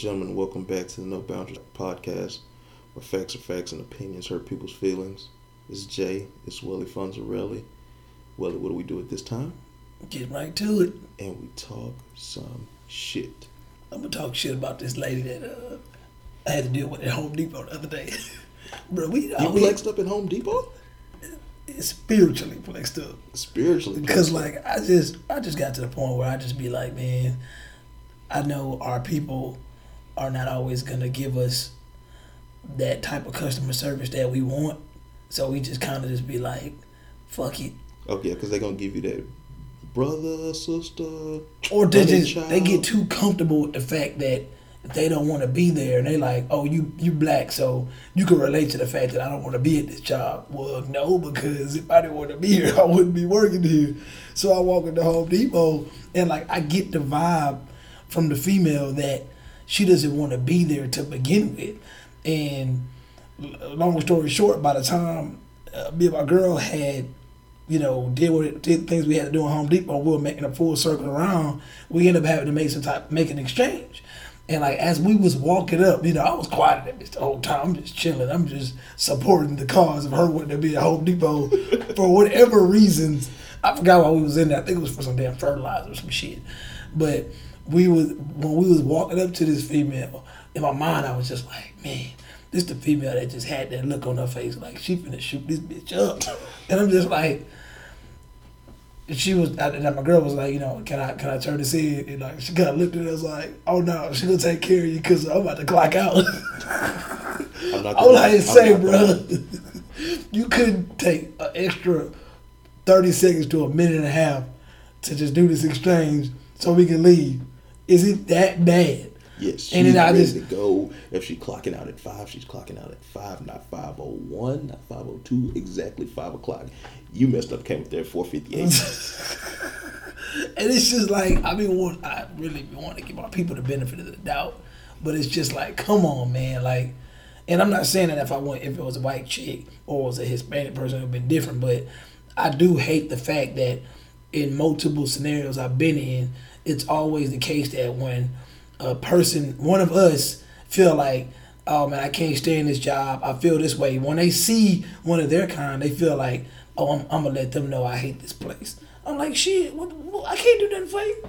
gentlemen, welcome back to the No Boundaries podcast, where facts are facts and opinions hurt people's feelings. It's Jay, it's Willie Fonzarelli. Willie, what do we do at this time? Get right to it. And we talk some shit. I'm gonna talk shit about this lady that uh, I had to deal with at Home Depot the other day. Bro, we You uh, we- flexed up at Home Depot? spiritually flexed up. Spiritually. Because like I just I just got to the point where I just be like, man, I know our people are not always gonna give us that type of customer service that we want. So we just kind of just be like, fuck it. Oh, yeah, because they're going to give you that brother, sister. Or they just they get too comfortable with the fact that they don't want to be there and they like, oh, you you black, so you can relate to the fact that I don't want to be at this job. Well, no, because if I didn't want to be here, I wouldn't be working here. So I walk into Home Depot and like I get the vibe from the female that she doesn't want to be there to begin with, and long story short, by the time uh, me and my girl had you know, did what it, did things we had to do in Home Depot. We were making a full circle around. We ended up having to make some type, make an exchange. And like as we was walking up, you know, I was quiet at this the whole time. I'm just chilling. I'm just supporting the cause of her wanting to be at Home Depot for whatever reasons. I forgot why we was in there. I think it was for some damn fertilizer or some shit. But we was when we was walking up to this female, in my mind I was just like, man, this the female that just had that look on her face, like she finna shoot this bitch up. And I'm just like, she was, and my girl was like, you know, can I can I turn this in? And like she kind of looked at us like, oh no, she gonna take care of you because I'm about to clock out. I'm not All I say, bro, you couldn't take an extra thirty seconds to a minute and a half to just do this exchange so we can leave. Is it that bad? Yes, she's And then I ready just- to go. If she's clocking out at five, she's clocking out at five, not five oh one, not five oh two, exactly five o'clock. You messed up, came up there at four fifty eight. And it's just like I mean, want I really want to give my people the benefit of the doubt, but it's just like, come on, man, like. And I'm not saying that if I want if it was a white chick or was a Hispanic person, it would have been different. But I do hate the fact that in multiple scenarios I've been in, it's always the case that when a person, one of us, feel like, oh man, I can't stay in this job. I feel this way. When they see one of their kind, they feel like, oh, I'm, I'm gonna let them know I hate this place. I'm like, shit, what, what, I can't do nothing for you.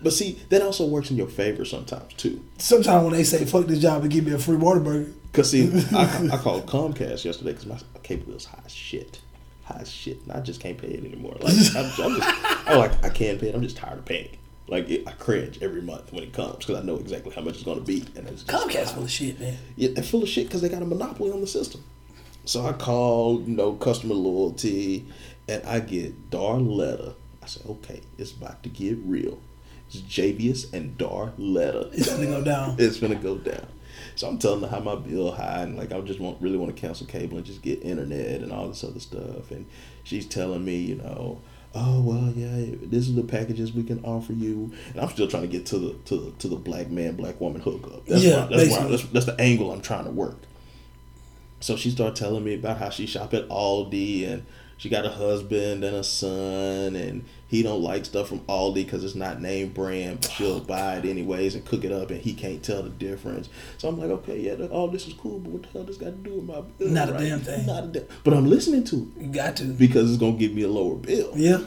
But see, that also works in your favor sometimes too. Sometimes when they say fuck this job and give me a free Whataburger, Cause see, I, I called Comcast yesterday because my cable bill's high as shit, high as shit, and I just can't pay it anymore. Like I'm, I'm just, I'm like I can't pay it. I'm just tired of paying. Like it, I cringe every month when it comes because I know exactly how much it's going to be, and it's just Comcast full of shit, man. Yeah, they're full of shit because they got a monopoly on the system. So I call, you know, customer loyalty, and I get Darletta. I said, okay, it's about to get real. It's Javius and Darletta. It's gonna go down. it's gonna go down. So I'm telling her how my bill high and like I just want really want to cancel cable and just get internet and all this other stuff. And she's telling me, you know, oh well, yeah, this is the packages we can offer you. And I'm still trying to get to the to the to the black man black woman hookup. That's Yeah, why, that's, why, that's that's the angle I'm trying to work. So she started telling me about how she shop at Aldi and she got a husband and a son and he don't like stuff from Aldi because it's not name brand, but she'll buy it anyways and cook it up and he can't tell the difference. So I'm like, okay, yeah, all this is cool, but what the hell does got to do with my bill? Not a damn thing. Not a damn. But I'm listening to it You got to. because it's gonna give me a lower bill. Yeah.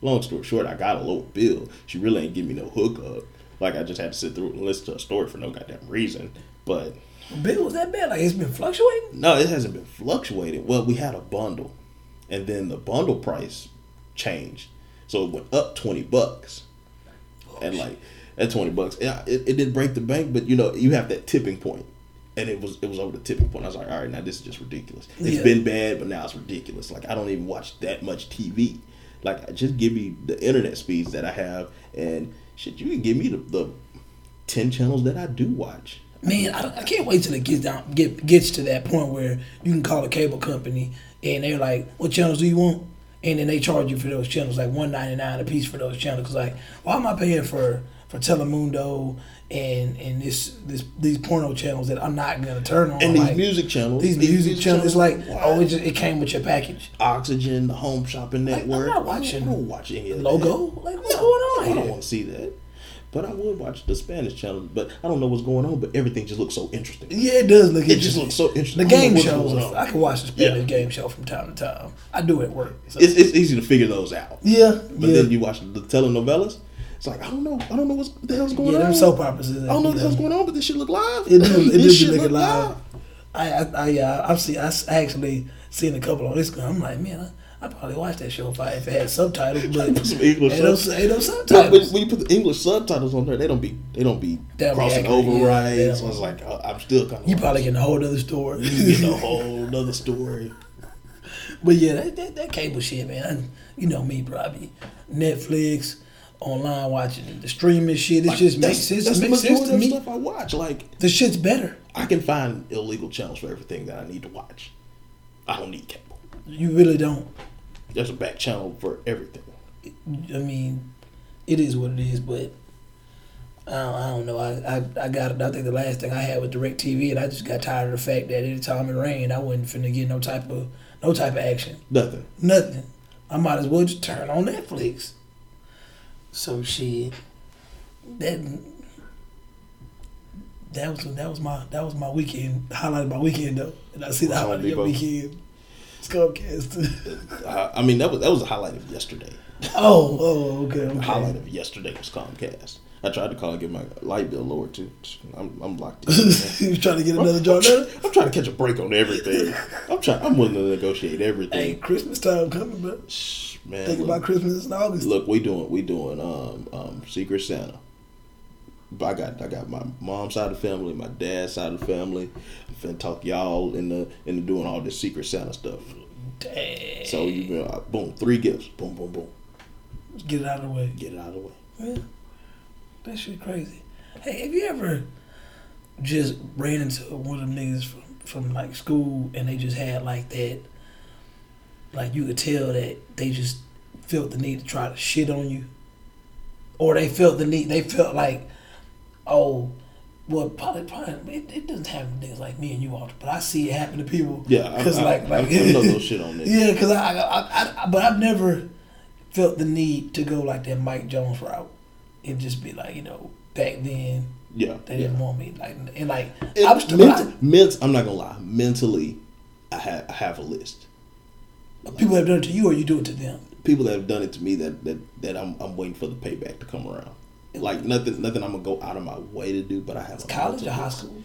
Long story short, I got a lower bill. She really ain't give me no hookup. Like I just had to sit through and listen to a story for no goddamn reason. But Bill was that bad? Like it's been fluctuating? no, it hasn't been fluctuating. Well, we had a bundle, and then the bundle price changed, so it went up twenty bucks, oh, and like at twenty bucks, yeah, it, it didn't break the bank, but you know you have that tipping point, and it was it was over the tipping point. I was like, all right, now this is just ridiculous. It's Yeah. been bad, but now it's ridiculous. Like I don't even watch that much TV. Like just give me the internet speeds that I have, and shit, you can give me the, the ten channels that I do watch. Man, I, I can't wait till it gets down get gets to that point where you can call a cable company and they're like, "What channels do you want?" And then they charge you for those channels like one ninety nine a piece for those channels. Cause like, why am I paying for for Telemundo and and this this these porno channels that I'm not gonna turn on? And these like, music channels, these music channels. It's like, why? oh, it just it came with your package. Oxygen, the Home Shopping Like, I'm Network. not watching I don't watch any of that. Logo? Like, what's No, going on I don't want to see that. But I would watch the Spanish channel, but I don't know what's going on. But everything just looks so interesting. Yeah, it does look. It just looks so interesting. The game shows. I can watch the Spanish Yeah. game show from time to time. I do at work. So. It's, it's easy to figure those out. yeah, But yeah. then you watch the telenovelas. It's like I don't know. I don't know what the hell's going yeah, on. them soap operas. I don't know what the hell's going on, but this shit look live. It do. It do This shit look live. I I I uh, I've seen I actually seen a couple on Instagram. I'm like, man, I, I probably watch that show if I if it had subtitles, but some English ain't no, subs- ain't no subtitles. when you put the English subtitles on there, they don't be they don't be be crossing accurate, over yeah, right. they So it's like uh, I'm still kind of You probably getting a whole other story. You getting a whole other story. But yeah, that, that, that cable shit, man. You know me, probably Netflix, online watching the streaming shit. It Like, just makes sense. That's It the makes sense to of me. stuff I watch. Like The shit's better. I can find illegal channels for everything that I need to watch. I don't need cable. You really don't. There's a back channel for everything. I mean, it is what it is, but I don't, I don't know. I, I I got I think the last thing I had was DirecTV, and I just got tired of the fact that anytime it rained, I wasn't finna get no type of no type of action, Nothing. nothing. I might as well just turn on Netflix. So shit, that that was that was my that was my weekend highlight of my weekend though, and I see the highlight of your weekend. Scumcast. I, I mean that was that was a highlight of yesterday. oh, oh, okay, okay. highlight of yesterday was Comcast. I tried to call and get my light bill lowered too. I'm, I'm locked in. man. he was trying to get another I'm, job try- I'm trying to catch a break on everything. I'm trying. I'm willing to negotiate Hey, everything. Christmas time coming, bro. Shh, Man, Think look, about Christmas in August. look, we doing we doing um um Secret Santa. I got I got my mom's side of the family, my dad's side of the family. I'm finna talk y'all into into doing all this Secret Santa stuff. Dang. So you uh, boom, three gifts, boom, boom, boom, Get it out of the way. get it out of the way. Yeah. That shit crazy. Hey, have you ever just ran into one of them niggas from, from like school and they just had like that, like you could tell that they just felt the need to try to shit on you? Or they felt the need, they felt like, oh, well, probably, probably it, it doesn't happen to niggas like me and you, Walter, but I see it happen to people. Yeah, Cause I, like, I, like, I, know those shit on there. Yeah, because I, I, I, I, but I've never felt the need to go like that Mike Jones route and just be like, you know, back then Yeah, they didn't want me like, and like It- I'm still, ment- ment- I'm not gonna lie. Mentally, I have I have a list. I, people have done it to you or you do it to them. People that have done it to me that that, that I'm I'm waiting for the payback to come around. Like nothing nothing I'm gonna go out of my way to do, but I have It's a college or high school.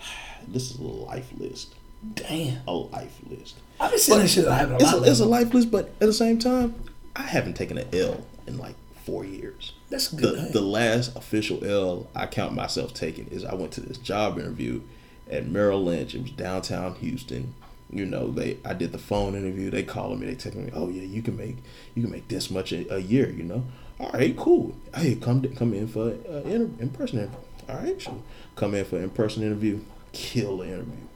This is a life list. Damn, A life list. I've been saying that shit. I haven't a It's lot. a, it's a life list, but at the same time, I haven't taken an L in like four years. That's a the, the last official L I count myself taking is I went to this job interview at Merrill Lynch. It was downtown Houston. You know, they I did the phone interview. They called me. They texting me. Oh yeah, you can make you can make this much a, a year. You know. All right, cool. Hey, come come in for uh, in person interview. All right, sure. Come in for in person interview. Kill the interview.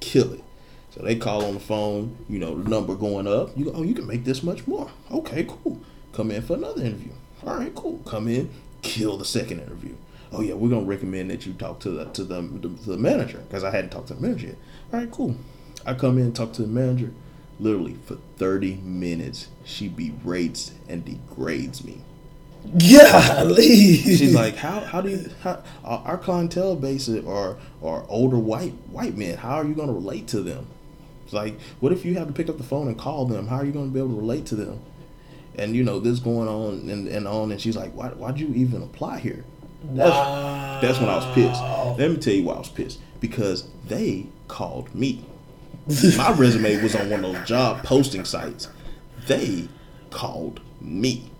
Kill it. So they call on the phone. You know, the number going up. You go, oh, you can make this much more. Okay, cool. Come in for another interview. All right, cool. Come in, kill the second interview. Oh yeah, we're gonna recommend that you talk to the to the the, the manager because I hadn't talked to the manager yet. All right, cool. I come in and talk to the manager. Literally for thirty minutes, she berates and degrades me. Golly. She's like, how how do you how, our our clientele base are are older white white men. How are you gonna relate to them? It's like, what if you have to pick up the phone and call them? How are you gonna be able to relate to them? And you know this going on and, and on, and she's like, why why'd you even apply here? wow. That's when I was pissed. Let me tell you why I was pissed. Because they called me. My resume was on one of those job posting sites. They called me.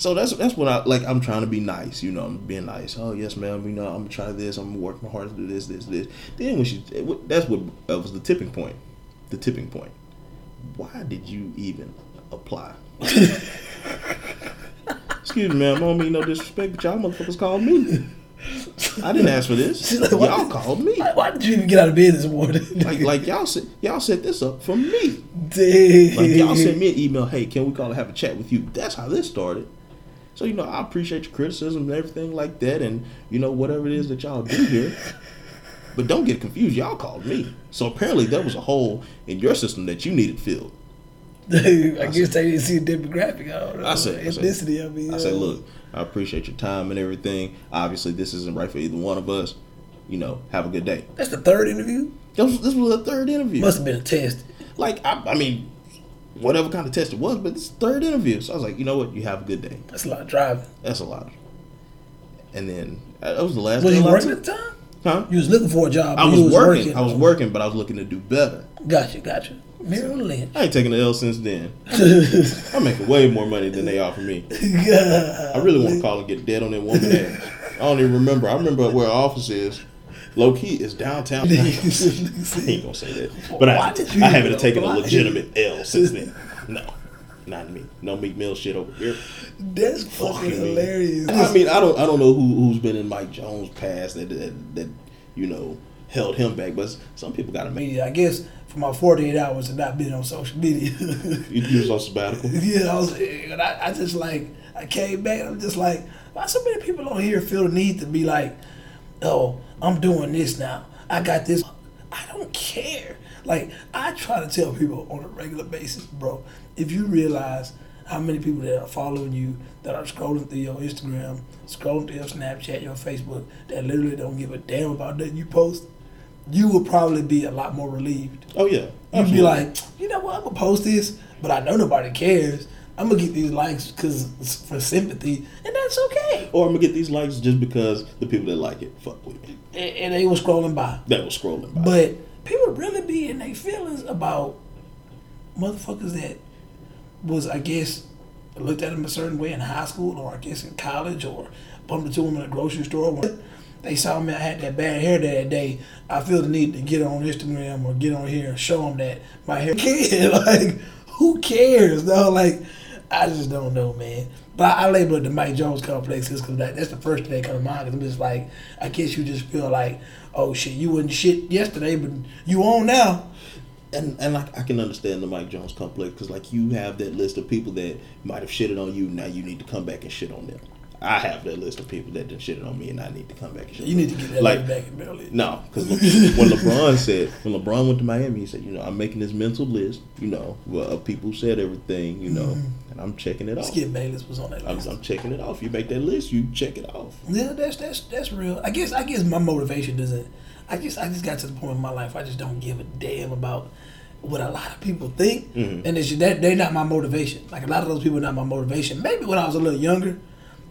So that's that's what I like. I'm trying to be nice, you know. I'm being nice. Oh yes, ma'am. You know, I'm gonna try this. I'm gonna work my hardest to do this, this, this. Then when she, that's what that was the tipping point. The tipping point. Why did you even apply? Excuse me, ma'am. I don't mean no disrespect, but y'all motherfuckers called me. I didn't ask for this. Like? Y'all called me. Why, why did you even get out of bed this morning? Like, like y'all set y'all set this up for me. Dang. Like y'all sent me an email. Hey, can we call and have a chat with you? That's how this started. So you know, I appreciate your criticism and everything like that, and you know whatever it is that y'all do here. But don't get confused. Y'all called me. So apparently there was a hole in your system that you needed filled. I guess they didn't see a demographic. I don't know. I said, I said- ethnicity. I mean, I say, uh, look, I appreciate your time and everything. Obviously, this isn't right for either one of us. You know, have a good day. that's the third interview. This was, this was a third interview. Must have been a test. like, I, I mean, whatever kind of test it was, but it's third interview. So I was like, you know what? You have a good day. That's a lot of driving. That's a lot. And then uh, that was the last. Was you working at the time? Huh? You was looking for a job. I but was, you working. I was working, but I was looking to do better. Gotcha, gotcha. Merrill Lynch. I ain't taking the L since then. I'm making way more money than they offer me. I really want to call and get dead on that woman ass. I don't even remember. I remember where our office is. Low key is downtown. I ain't gonna say that, but I, I haven't taken a legitimate L since then. No, not me. No Meek Mill shit over here. That's fucking Fucking me. hilarious. I mean, I don't, I don't know who who's been in Mike Jones' past that that, that you know held him back, but some people got to make. media. I guess for my 48 hours of not being on social media. You, you was on sabbatical. yeah, I was. And I, I just like I came back. and I'm just like, why so many people on here feel the need to be like, oh, I'm doing this now. I got this. I don't care. Like I try to tell people on a regular basis, bro. If you realize how many people that are following you, that are scrolling through your Instagram, scrolling through your Snapchat, your Facebook, that literally don't give a damn about nothing you post, you will probably be a lot more relieved. Oh yeah, You'd be like, you know what? I'm gonna post this, but I know nobody cares. I'm gonna get these likes because for sympathy, and that's okay. or I'm gonna get these likes just because the people that like it fuck with me. And, and they were scrolling by, That was scrolling by. but people really be in their feelings about motherfuckers that was, I guess, looked at them a certain way in high school, or I guess in college, or bumped into them in a grocery store. When they saw me, I had that bad hair that day. I feel the need to get on Instagram or get on here and show them that my hair. Kid, like, who cares? though? like, I just don't know, man. But I, I label it the Mike Jones complex because that, that's the first thing that comes to mind. Cause I'm just like, I guess you just feel like, oh shit, you wasn't shit yesterday, but you on now. and and I, I can understand the Mike Jones complex because like you have that list of people that might have shitted on you. Now you need to come back and shit on them. I have that list of people that did shitted on me, and I need to come back and shit. You need to get that like back in Maryland. no, because when LeBron said when LeBron went to Miami, he said, you know, I'm making this mental list, you know, of people who said everything, you know, mm-hmm. And I'm checking it off. Skip Bayless was on that I'm, list. I'm checking it off. You make that list, you check it off. Yeah, that's that's that's real. I guess I guess my motivation doesn't. I guess I just got to the point in my life I just don't give a damn about what a lot of people think, Mhm. and it's that they're not my motivation. Like a lot of those people are not my motivation. Maybe when I was a little younger,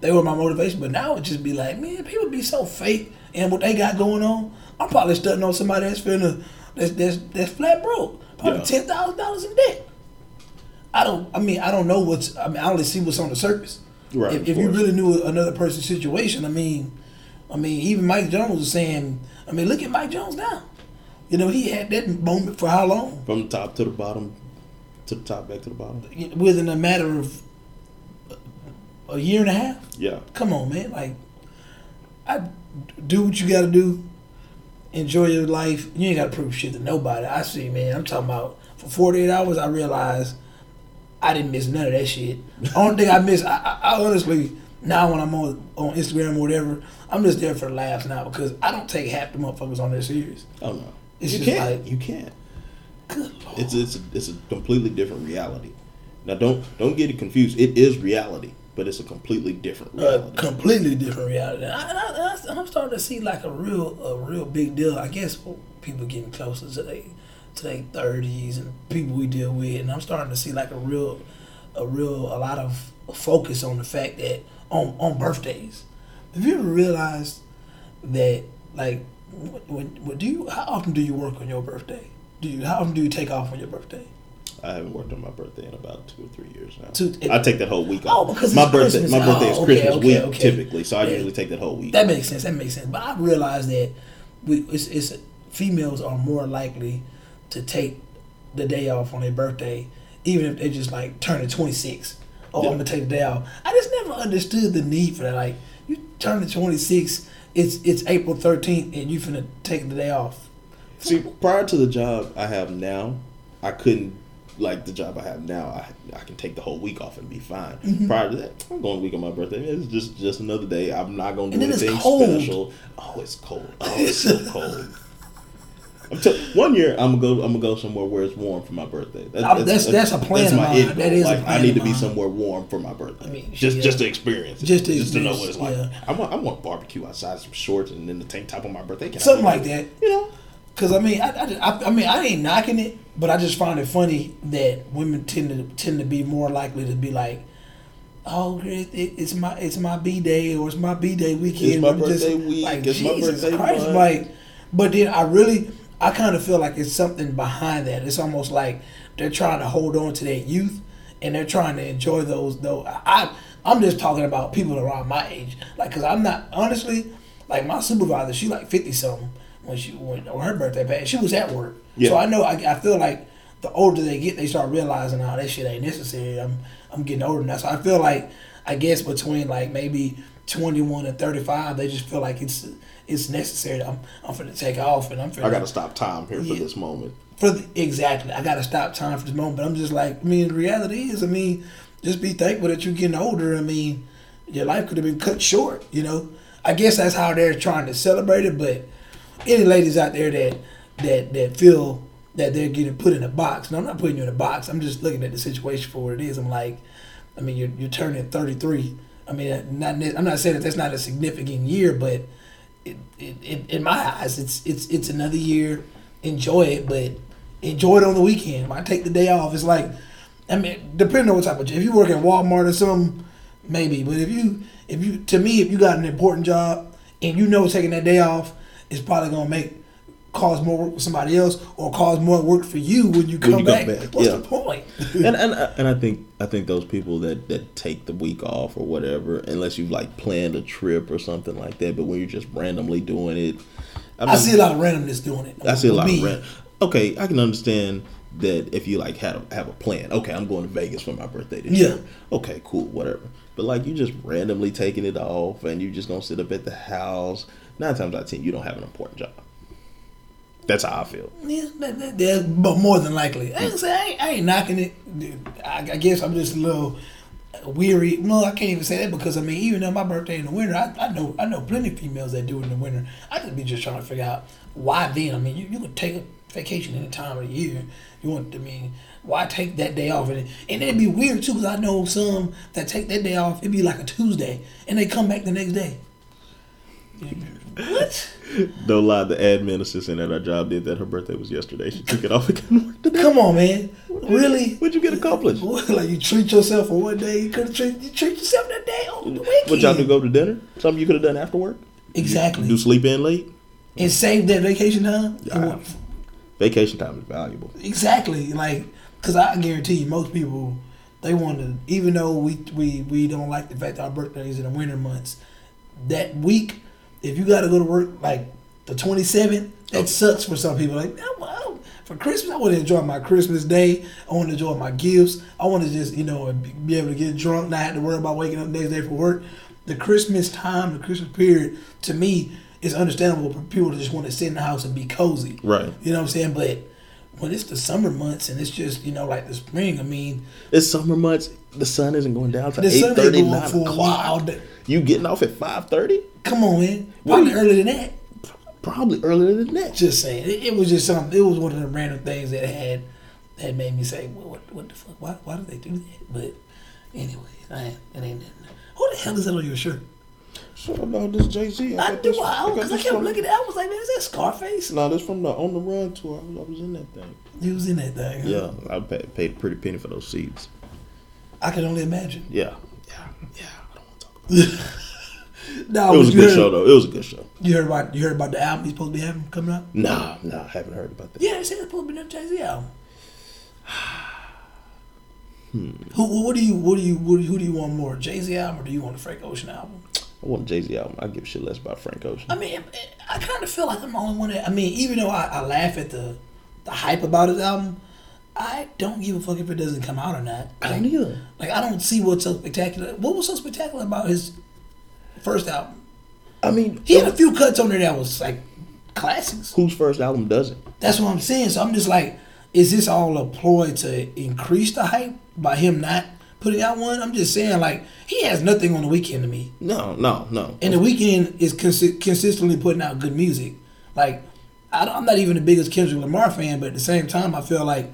they were my motivation, but now it just be like, man, people be so fake and what they got going on. I'm probably studying on somebody that's finna that's that's, that's flat broke, probably Yeah. ten thousand dollars in debt. I don't. I mean, I don't know what's. I mean, I only see what's on the surface. Right, If, if you really knew another person's situation, I mean, I mean, even Mike Jones was saying. I mean, look at Mike Jones now. You know, he had that moment for how long? From the top to the bottom, to the top back to the bottom. Within a matter of a year and a half. Yeah, Come on, man. Like, I do what you got to do. Enjoy your life. You ain't got to prove shit to nobody. I see, man. I'm talking about for 48 hours. I realized I didn't miss none of that shit. Only thing I miss, I, I, I honestly now when I'm on on Instagram or whatever, I'm just there for the laughs now because I don't take half the motherfuckers on there serious. oh no, It's you can't. like- you can't. Good lord. It's it's a, it's a completely different reality. Now don't don't get it confused. It is reality, but it's a completely different a reality. completely different reality. I, I, I'm starting to see like a real, a real big deal. I guess for people getting closer to their to their thirties and people we deal with, and I'm starting to see like a real, a real, a lot of focus on the fact that on on birthdays. Have you ever realized that like when, when do you how often do you work on your birthday? Do you how often do you take off on your birthday? I haven't worked on my birthday in about two or three years now. Two- I take that whole week off. Oh, off. because my birthday Christmas. my birthday is Oh, okay, Christmas okay, week okay. typically, so I Yeah. usually take that whole week. That makes sense. That makes sense. But I realize that we it's, it's females are more likely to take the day off on their birthday, even if they just like turning twenty six. Oh, Yeah. I'm gonna take the day off. I just never understood the need for that. Like you turn to twenty six, it's it's April thirteenth, and you finna take the day off. See, prior to the job I have now, I couldn't like the job I have now. I I can take the whole week off and be fine. Mm-hmm. Prior to that, I'm going a week on my birthday. It's just just another day. I'm not going to And do anything special. Oh, it's cold. Oh, it's so cold. One year I'm gonna go. I'm gonna go somewhere where it's warm for my birthday. That- Uh, that's- that's a plan of mine. end That a like I need to be somewhere warm for my birthday. I mean, just yeah. just to experience it. Just to just to know what it's like. experience, I want I want barbecue outside, some shorts, and then the tank top on my birthday. Can Something like that. You know. Cause I mean, I, I, I, mean, I ain't knocking it, but I just find it funny that women tend to tend to be more likely to be like, "Oh, it, it, it's my it's my b day or it's my b day weekend." It's my birthday week, it's my Jesus birthday Christ, month. like. But then I really, I kind of feel like it's something behind that. It's almost like they're trying to hold on to their youth, and they're trying to enjoy those. Though I, I'm just talking about people around my age, like, cause I'm not honestly, like my supervisor, she like fifty something when she when on her birthday passed. She was at work, Yeah. so I know. I, I feel like the older they get, they start realizing, oh, that shit ain't necessary. I'm I'm getting older now, so I feel like I guess between like maybe 21 and 35, they just feel like it's it's necessary. I'm I'm finna take off, and I'm finna I got to stop time here for this moment. for the, exactly. I got to stop time for this moment. But I'm just like, I mean, the reality is, I mean, just be thankful that you're getting older. I mean, your life could have been cut short. You know, I guess that's how they're trying to celebrate it. But any ladies out there that that that feel that they're getting put in a box, and I'm not putting you in a box. I'm just looking at the situation for what it is. I'm like, I mean, you're you're turning 33. I mean, not I'm not saying that that's not a significant year, but it, it, it, in my eyes, it's it's it's another year. Enjoy it, but enjoy it on the weekend. When I take the day off, it's like, I mean, depending on what type of. If you work at Walmart or something, maybe. But if you if you to me, if you got an important job and you know taking that day off is probably gonna make cause more work for somebody else or cause more work for you when you come When you come back. back, What's yeah. the point? and and and I think I think those people that that take the week off or whatever, unless you've like planned a trip or something like that, but when you're just randomly doing it, I, I see a lot of randomness doing it. I see a lot me. of rent. Okay, I can understand that if you like had a, have a plan. Okay, I'm going to Vegas for my birthday this Yeah. year. Okay, cool, whatever. But like you just randomly taking it off and you just gonna sit up at the house. Nine times out of ten, you don't have an important job. That's how I feel. Yeah, that, that, that, but more than likely, I ain't, say, I ain't, I ain't knocking it. I, I guess I'm just a little weary. No, I can't even say that because I mean, even though my birthday in the winter, I, I know I know plenty of females that do it in the winter. I just be just trying to figure out why then. I mean, you, you could take a vacation any time of the year. You want, to I mean, why take that day off? And, and it'd be weird too because I know some that take that day off. It'd be like a Tuesday, and they come back the next day. What? Don't lie, the admin assistant at our job did that. Her birthday was yesterday. She took it off and couldn't work today. Come on, man. Really? What'd you get accomplished? What, like you treat yourself for one day, you could have treat you treat yourself that day on the weekend. What y'all do? Go to dinner? Something you could have done after work? Exactly. Do sleep in late? and save that vacation time. What- Vacation time is valuable. Exactly. Like, cause I guarantee you, most people they want to, even though we we we don't like the fact that our birthdays in the winter months, that week, if you got to go to work like the twenty seventh, that Okay. sucks for some people. Like, "Oh, well, for Christmas, I want to enjoy my Christmas day. I want to enjoy my gifts. I want to just you know be- be able to get drunk, not have to worry about waking up the next day for work. The Christmas time, the Christmas period, to me, is understandable for people to just want to sit in the house and be cozy. Right. You know what I'm saying? But when it's the summer months and it's just, you know, like the spring, I mean, It's summer months. The sun isn't going down the eight thirty, nine for a while. o'clock. You getting off at five thirty? Come on, man. Probably earlier than that. Probably earlier than that. Just saying. It, it was just something, it was one of the random things that had that made me say, well, what, what the fuck? Why, why do they do that? But anyway, I, it ain't nothing. Who the hell is that on your shirt? So about this Jay Z. I do. I, because I kept looking at it. I was like, man, is that Scarface? No, this from the On the Run tour. I was, I was in that thing. He was in that thing. huh? Yeah, I paid, paid pretty penny for those seats. I can only imagine. Yeah, yeah, yeah. I don't want to talk about it. It was a good heard, show though. It was a good show. You heard about you heard about the album he's supposed to be having coming out? Nah, nah, I haven't heard about that. Yeah, they said it's supposed to be another Jay Z album. Hmm. Who? What do you? What do you? What, who do you want more, Jay Z album or do you want the Frank Ocean album? I want a Jay Z album. I give a shit less about Frank Ocean. I mean, I kind of feel like I'm the only one. That, I mean, even though I, I laugh at the the hype about his album, I don't give a fuck if it doesn't come out or not. I don't either. like I don't see what's so spectacular. What was so spectacular about his first album? I mean, He had a few cuts on there that was like classics. whose first album does it? That's what I'm saying. So I'm just like, is this all a ploy to increase the hype by him not putting out one? I'm just saying, like, he has nothing on the Weeknd to me. No, no, no. And the Weeknd is consi- consistently putting out good music. Like, I, am not even the biggest Kendrick Lamar fan, but at the same time, I feel like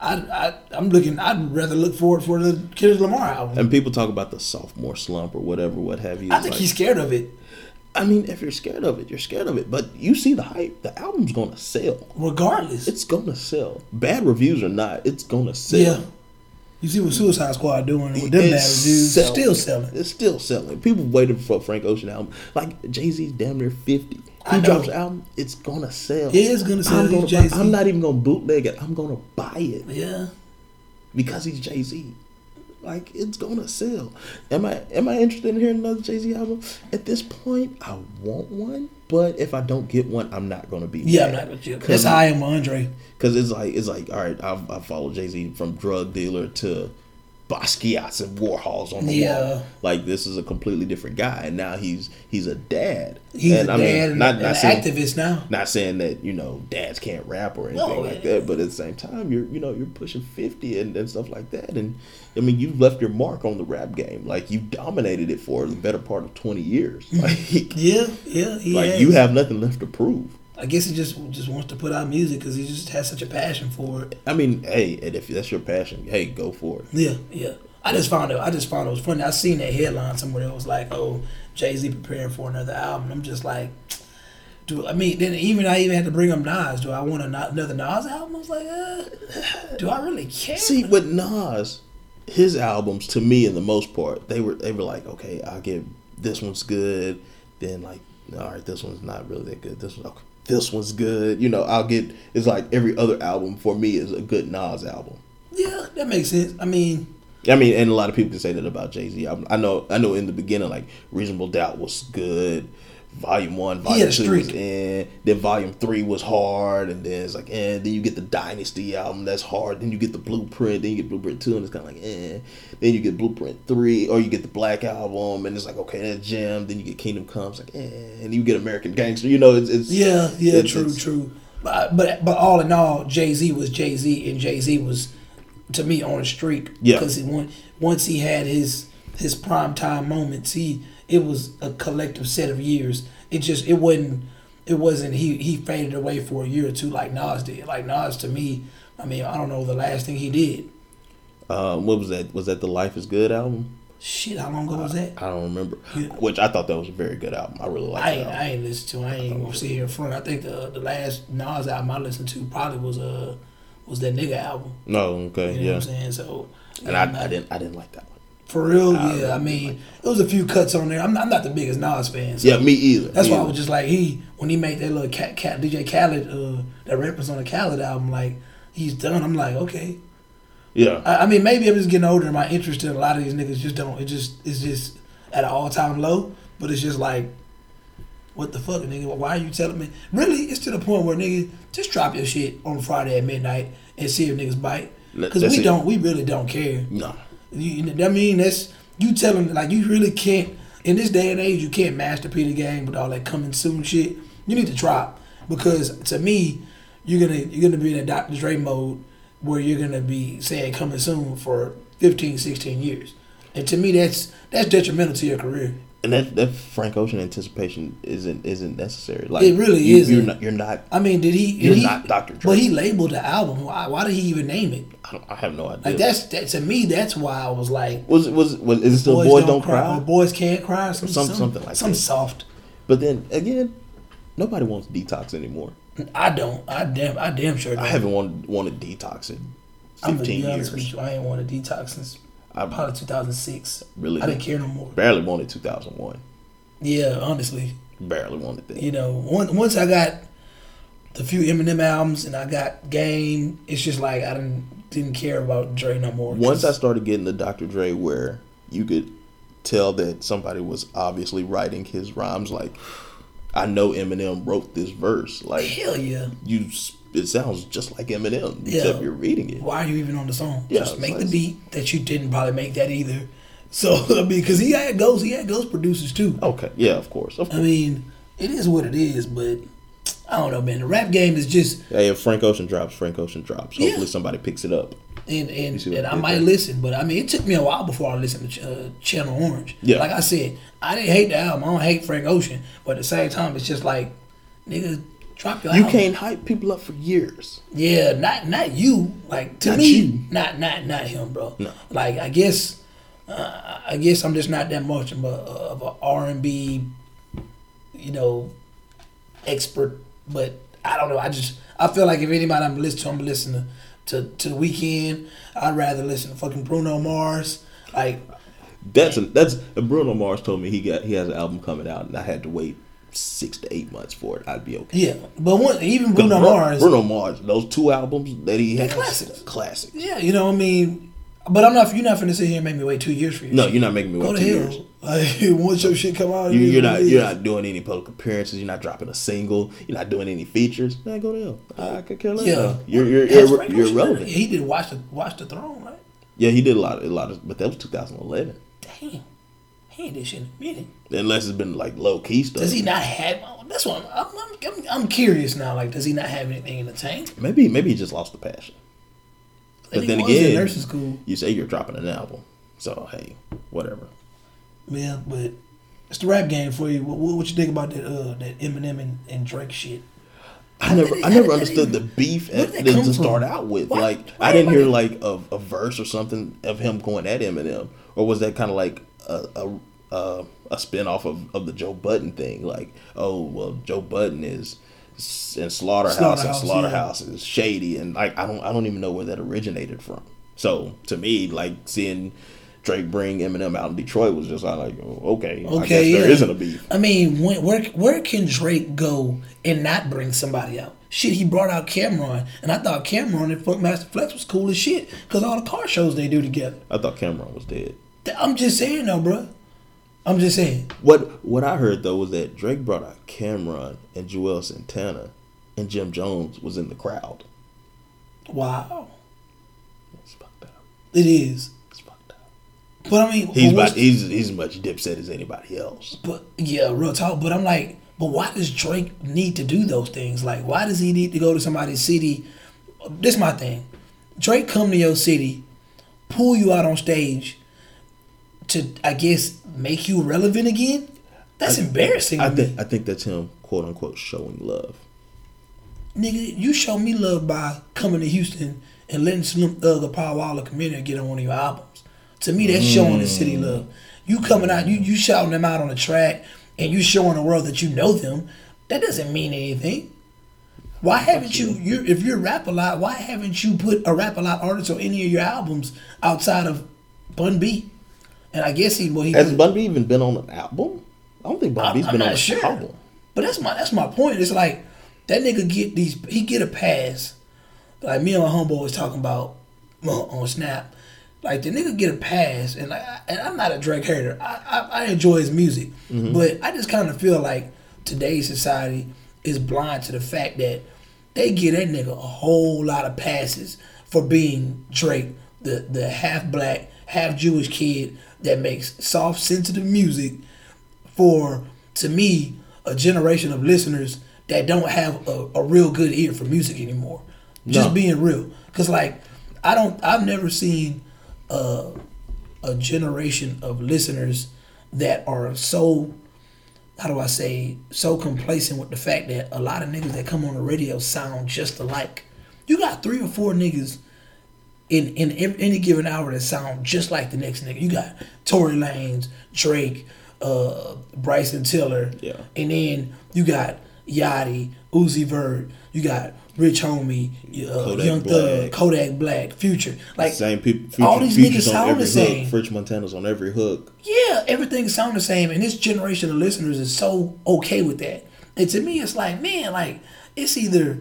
I, I I'm looking. I'd rather look forward for the Kendrick Lamar album. And people talk about the sophomore slump or whatever, what have you. I think like, he's scared of it. I mean, if you're scared of it, you're scared of it. But you see the hype. The album's gonna sell. Regardless. It's gonna sell. Bad reviews or not, it's gonna sell. Yeah. You see what Suicide Squad doing with them bad reviews? Selling. Still selling. It's still selling. People waiting for Frank Ocean album. Like Jay Z's damn near fifty. He drops album, it's gonna sell. It is gonna sell. I'm, gonna, I'm not even gonna bootleg it. I'm gonna buy it. Yeah. Because he's Jay Z. Like it's gonna sell. Am I am I interested in hearing another Jay Z album? At this point, I want one, but if I don't get one, I'm not gonna be. Yeah, mad. I'm not with you. That's how I am, Andre. Because it's like it's like all right, I've I followed Jay Z from drug dealer to Basquiat's and Warhols on the yeah. wall. Like this is a completely different guy, and now he's he's a dad. He's and, a I dad, mean, not, not an saying, activist now. Not saying that you know dads can't rap or anything no, like that, but at the same time, you're you know you're pushing fifty and, and stuff like that, and I mean you've left your mark on the rap game. Like you dominated it for the better part of twenty years. Like yeah, yeah, like has. you have nothing left to prove. I guess he just just wants to put out music because he just has such a passion for it. I mean, hey, and if that's your passion, hey, go for it. Yeah, yeah. I just found it. I just found it was funny. I seen that headline somewhere that was like, "Oh, Jay Z preparing for another album." I'm just like, do I mean? Then even I even had to bring up Nas. Do I want another Nas album? I was like, uh, do I really care? See, with Nas, his albums to me, in the most part, they were they were like, okay, I'll give this one's good. Then like, all right, this one's not really that good. This one, okay this one's good. You know, I'll get it's like every other album for me is a good Nas album. Yeah, that makes sense. I mean, I mean, and a lot of people can say that about Jay Z. I know, I know. In the beginning, like Reasonable Doubt was good. Volume one, volume two was in. Then volume three was hard, and then it's like, and eh. then you get the Dynasty album that's hard. Then you get the Blueprint. Then you get Blueprint two, and it's kind of like, eh. Then you get Blueprint three, or you get the Black album, and it's like, okay, that's Jam. Then you get Kingdom Comes, like, eh. And you get American Gangster. You know, it's, it's yeah, yeah, it's, true, it's, true. But but but all in all, Jay Z was Jay Z, and Jay Z was to me on a streak. Yeah, because once he had his his prime time moments, he it was a collective set of years. It just it wasn't it wasn't he he faded away for a year or two like Nas did. Like Nas to me, I mean I don't know the last thing he did. Um, what was that? Was that the Life Is Good album? Shit, how long ago was that? I, don't remember. Yeah. Which I thought that was a very good album. I really liked. I ain't, I ain't listened to. I ain't gonna sit here in front. I think the the last Nas album I listened to probably was a uh, was that nigga album. No, okay, you know yeah. What I'm saying so. And I, I, didn't I didn't like that one. For real, I yeah. I mean, there was a few cuts on there. I'm not, I'm not the biggest Nas fan. So yeah, me either. That's me why either. I was just like he when he made that little cat, cat DJ Khaled uh, that reference on the Khaled album. Like he's done. I'm like okay. Yeah. I, I, mean, maybe I'm just getting older and my interest in a lot of these niggas just don't. It just it's just at an all time low. But it's just like, what the fuck, nigga? Why are you telling me? Really, it's to the point where nigga just drop your shit on Friday at midnight and see if niggas bite. Because we it. don't. We really don't care. No. You, I mean, that's you telling like you really can't in this day and age. You can't master P the game with all that coming soon shit. You need to drop because to me, you're gonna you're gonna be in a Dr. Dre mode where you're gonna be saying coming soon for 15, 16 years, and to me that's that's detrimental to your career. And that, that Frank Ocean anticipation isn't isn't necessary. Like it really is. You're not. You're not. I mean, did he? You're he, not Dr. Dre. But he labeled the album. Why? Why did he even name it? I, I have no idea. Like that's that to me. That's why I was like, was was was is it still boys, boys don't, don't, cry? cry? boys can't cry. Some, some, something like some that. soft. But then again, nobody wants detox anymore. I don't. I damn. I damn sure. Don't. I haven't wanted wanted detox in fifteen I'm years. You, I ain't wanted detox since I, probably 2006. Really, I didn't care no more. Barely wanted 2001. Yeah, honestly. Barely wanted that. You know, once once I got the few Eminem albums and I got Game, it's just like I didn't didn't care about Dre no more. Once I started getting the Dr. Dre, where you could tell that somebody was obviously writing his rhymes, like I know Eminem wrote this verse. Like hell yeah, you. It sounds just like Eminem, yeah. except you're reading it. Why are you even on the song? Yeah, just make nice. the beat that you didn't probably make that either. So I mean, because he had ghost, he had ghost producers too. Okay, yeah, of course, of course. I mean, it is what it is, but I don't know, man. The rap game is just. Hey, if Frank Ocean drops, Frank Ocean drops. Hopefully, yeah. somebody picks it up. And and, and I might there. listen, but I mean, it took me a while before I listened to uh, Channel Orange. Yeah. Like I said, I didn't hate the album. I don't hate Frank Ocean, but at the same time, it's just like, nigga, drop your You album. can't hype people up for years. Yeah, not not you. Like to Not me, you. not not not him, bro. No. Like I guess, uh, I guess I'm just not that much of a of a R and B, you know, expert. But I don't know. I just I feel like if anybody I'm listening to, I'm listening to to, to the Weeknd. I'd rather listen to fucking Bruno Mars. Like That's a, that's Bruno Mars told me he got he has an album coming out, and I had to wait six to eight months for it. I'd be okay. yeah, but even Bruno Bru- Mars. Bruno Mars, those two albums that he has, classics. classic. Yeah, you know what I mean. But I'm not. You're not finna sit here and make me wait two years for you. No, you're not making me wait to two years. Like once your shit come out, you, you're not you're not doing any public appearances. You're not dropping a single. You're not doing any features. Man, go to hell. I, could care less. Yeah, You're you're you're, you're irrelevant. Yeah, he did watch the watch the throne, right? Yeah, he did a lot of a lot of, but that was 2011. Damn, he ain't did shit in a minute. Unless it's been like low key stuff. Does he not have? That's what I'm. I'm, I'm, I'm curious now. Like, does he not have anything in the tank? Maybe maybe he just lost the passion. But then again- nursing school. You say you're dropping an album, so hey, whatever. Yeah, but it's the rap game for you. What, what, what you think about that? Uh, that Eminem and, and Drake shit. I never, I never understood the beef at, that to, from? start out with. Why- like, why I didn't hear like a, a verse or something of him going at Eminem, or was that kind of like a a, a a spin off of, of the Joe Budden thing? Like, oh well, Joe Budden is in Slaughterhouse, Slaughterhouse, and Slaughterhouse is shady, and like I don't I don't even know where that originated from. So to me, like seeing. Drake bring Eminem out in Detroit was just like, oh, okay, I guess Okay, there isn't a beef. I mean, when, where where can Drake go and not bring somebody out? Shit, he brought out Cam'ron, and I thought Cam'ron and Funkmaster Flex was cool as shit because all the car shows they do together. I thought Cam'ron was dead. I'm just saying though, bro. I'm just saying. What what I heard though was that Drake brought out Cam'ron and Juelz Santana, and Jim Jones was in the crowd. Wow, It's fucked up. it is. It's fucked up. But I mean, He's about, he's he's as much dipset as anybody else. But yeah, real talk. But I'm like, but why does Drake need to do those things? Like, why does he need to go to somebody's city? This is my thing. Drake come to your city, pull you out on stage, to I guess make you relevant again. That's embarrassing. I think I think that's him quote unquote showing love. Nigga, you show me love by coming to Houston and letting Slim Thug or Paul Waller come in and get on one of your albums. To me, that's showing the city love. You coming out, you you shouting them out on the track, and you showing the world that you know them. That doesn't mean anything. Why haven't you? You if you're Rap-A-Lot, why haven't you put a Rap-A-Lot artist on any of your albums outside of Bun B? And I guess he well he Has Bun B even been on an album? I don't think Bun I'm, been on an sure. album. But that's my that's my point. It's like that nigga get these he get a pass. Like me and my homeboy was talking about on Snap. Like the nigga get a pass, and I, and I'm not a Drake hater. I I, I enjoy his music, mm-hmm. but I just kind of feel like today's society is blind to the fact that they give that nigga a whole lot of passes for being Drake, the the half black, half Jewish kid that makes soft, sensitive music for to me a generation of listeners that don't have a, a real good ear for music anymore. Just being real, because like I don't, I've never seen a, a generation of listeners that are so how do I say so complacent with the fact that a lot of niggas that come on the radio sound just alike. You got three or four niggas in in any given hour that sound just like the next nigga. You got Tory Lanez, Drake, uh, Bryson Tiller, Yeah. and then you got Yachty, Uzi Vert. You got Rich Homie, uh, Kodak Young Thug, Black. Kodak Black, Future. Like Same people. Future, all these niggas on sound every the same. hook. French Montana's on every hook. Yeah, everything sound the same, and this generation of listeners is so okay with that. And to me, it's like, man, like it's either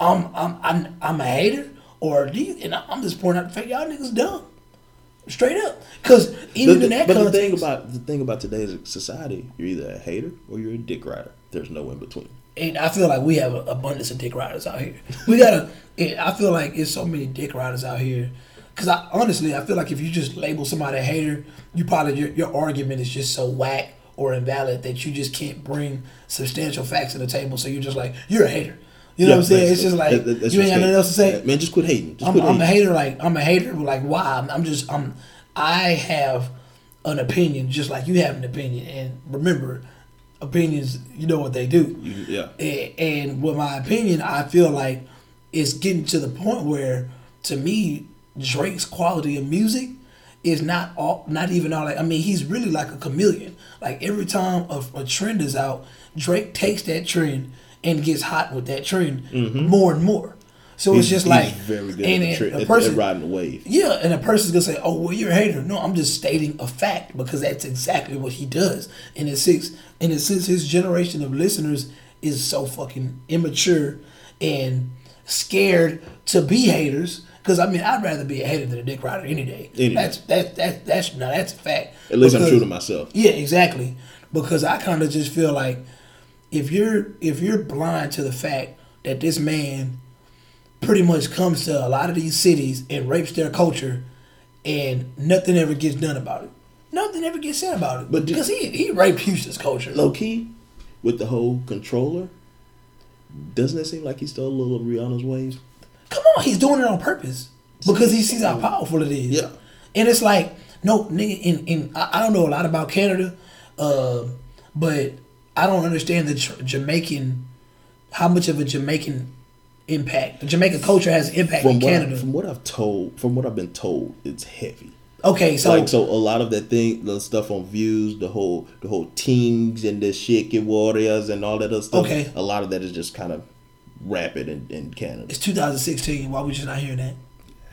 I'm I'm I'm, I'm a hater, or these, and I'm just pointing out the fact y'all niggas dumb, straight up. Because even The- in that but the thing about the thing about today's society, you're either a hater or you're a dick rider. There's no in between. and I feel like we have an abundance of dick riders out here. We gotta. I feel like it's so many dick riders out here. Cause I honestly, I feel like if you just label somebody a hater, you probably your, your argument is just so whack or invalid that you just can't bring substantial facts to the table. So you're just like you're a hater. You know Yeah, what I'm saying? It's just like That- you ain't got nothing else to say. Yeah, Man, just quit hating. Just I'm, quit I'm a hater. Like I'm a hater. but Like why? I'm, just I'm. I have an opinion, just like you have an opinion. And remember, opinions, you know what they do. Yeah. A- And with my opinion, I feel like it's getting to the point where, to me, Drake's quality of music is not all, not even all. Like, I mean, he's really like a chameleon. Like every time a, a trend is out, Drake takes that trend and gets hot with that trend more and more. So it's Mm-hmm. He's- just like very good and at, the it- tri- a person, riding the wave. yeah, and a person's gonna say, "Oh, well, you're a hater." No, I'm just stating a fact because that's exactly what he does. And it's six, and it's since his generation of listeners is so fucking immature and scared to be haters. Because I mean, I'd rather be a hater than a dick rider any day. Any. That's that that that's no, that's a fact. At least I'm true to myself. yeah, exactly. Because I kind of just feel like if you're if you're blind to the fact that this man pretty much comes to a lot of these cities and rapes their culture, and nothing ever gets done about it. Nothing ever gets said about it. But because he he raped Houston's culture. Low key, with the whole Controlla, doesn't it seem like he stole a little of Rihanna's wave? Come on, he's doing it on purpose because he sees how powerful it is. Yeah. and it's like no nigga. In in I, I don't know a lot about Canada, uh, but I don't understand the Jamaican how much of a Jamaican impact the Jamaican culture has an impact From in Canada. I, from what I've told, from what I've been told, it's heavy. okay, so, like so, a lot of that thing, the stuff on views, the whole, the whole teams and the shaky warriors and all that other stuff. Okay. a lot of that is just kind of rapid in, in Canada. it's 2016. Why we just not hearing that?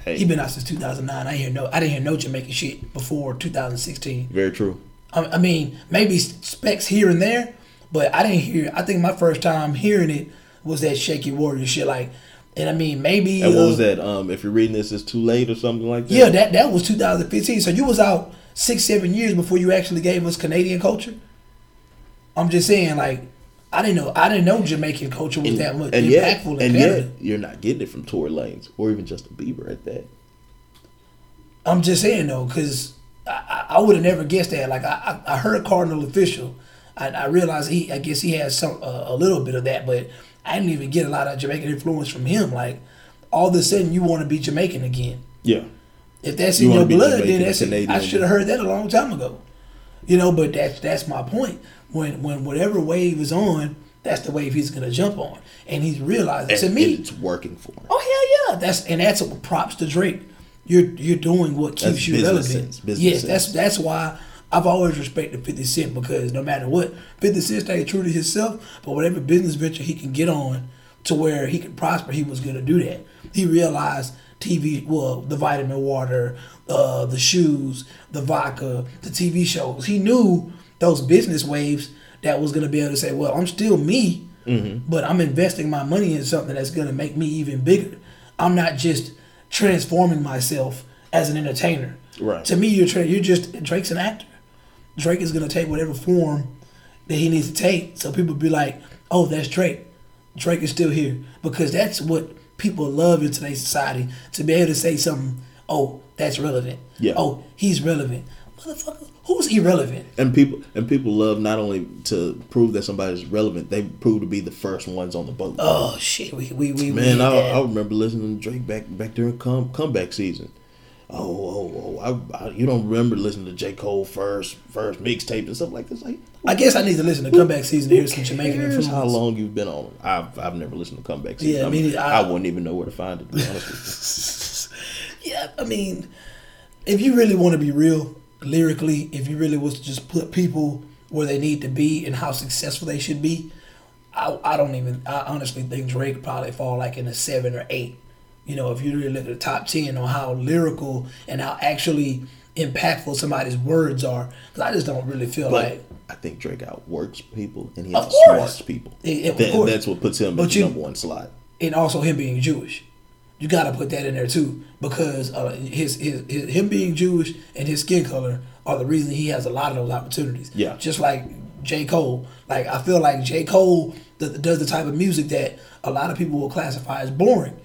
Hey, He been out since 2009. I hear no. I didn't hear no Jamaican shit before 2016. very true. I, I mean, maybe specs here and there, but I didn't hear. I think my first time hearing it was that Shaky Warrior shit. Like, and I mean, maybe. And what uh, was that? Um, if you're reading this, it's too late or something like that. Yeah, that that was 2015. So you was out six, seven years before you actually gave us Canadian culture. I'm just saying, like, I didn't know. I didn't know Jamaican culture was that much and impactful yet, and Canada. yet, you're not getting it from Tory Lanez or even Justin Bieber at that. I'm just saying though, because I, I, would have never guessed that. Like I, I I heard Kardinal Offishall, I, I realized he, I guess he has some uh, a little bit of that, but I didn't even get a lot of Jamaican influence from him. Like all of a sudden, you want to be Jamaican again. Yeah, If that's You in your blood, then Jamaican, that's Canadian. I should have heard that a long time ago. You know, but that's that's my point. When when whatever wave is on, that's the wave he's gonna jump on, and he's realizing. and, to me, it's working for him. Oh hell yeah! That's and that's props to Drake. You're you're doing what keeps That's you business relevant. sense, yes, sense. that's that's why I've always respected Fifty Cent because no matter what, Fifty Cent stayed true to himself. But whatever business venture he can get on to where he can prosper, he was gonna do that. He realized TV, well, the vitamin water, uh, the shoes, the vodka, the TV shows. He knew those business waves that was gonna be able to say, well, I'm still me, but I'm investing my money in something that's gonna make me even bigger. I'm not just transforming myself as an entertainer. Right. To me, you're tra- you're just Drake's an actor. Drake is gonna take whatever form that he needs to take, so people be like, "Oh, that's Drake. Drake is still here," because that's what people love in today's society to be able to say something. Oh, that's relevant. Yeah. Oh, he's relevant. Motherfucker, who's irrelevant? And people and people love not only to prove that somebody's relevant, they prove to be the first ones on the boat. Oh shit, we we we Man, we I. I remember listening to Drake back back during come, comeback season. Oh, oh, oh! I, I, you don't remember listening to J Cole first first mixtape and stuff like this? Like, I guess I need to listen to comeback season to hear some Jamaican influence. how long you've been on? I've I've never listened to comeback season. Yeah, I mean. I, I- wouldn't even know where to find it. To be honest with Yeah, I mean, if you really want to be real lyrically, if you really was to just put people where they need to be and how successful they should be, I, I don't even. I honestly think Drake probably fall like in a seven or eight. You know, if you really look at the top ten on how lyrical and how actually impactful somebody's words are, because I just don't really feel. But like. I think Drake outworks people and he outsmarts people. Of That- course. that's what puts him But in the you- number one slot. and also him being Jewish. You got to put that in there too, because uh, his, his his him being Jewish and his skin color are the reason he has a lot of those opportunities. Yeah. just like J Cole. Like I feel like J Cole does the type of music that a lot of people will classify as boring,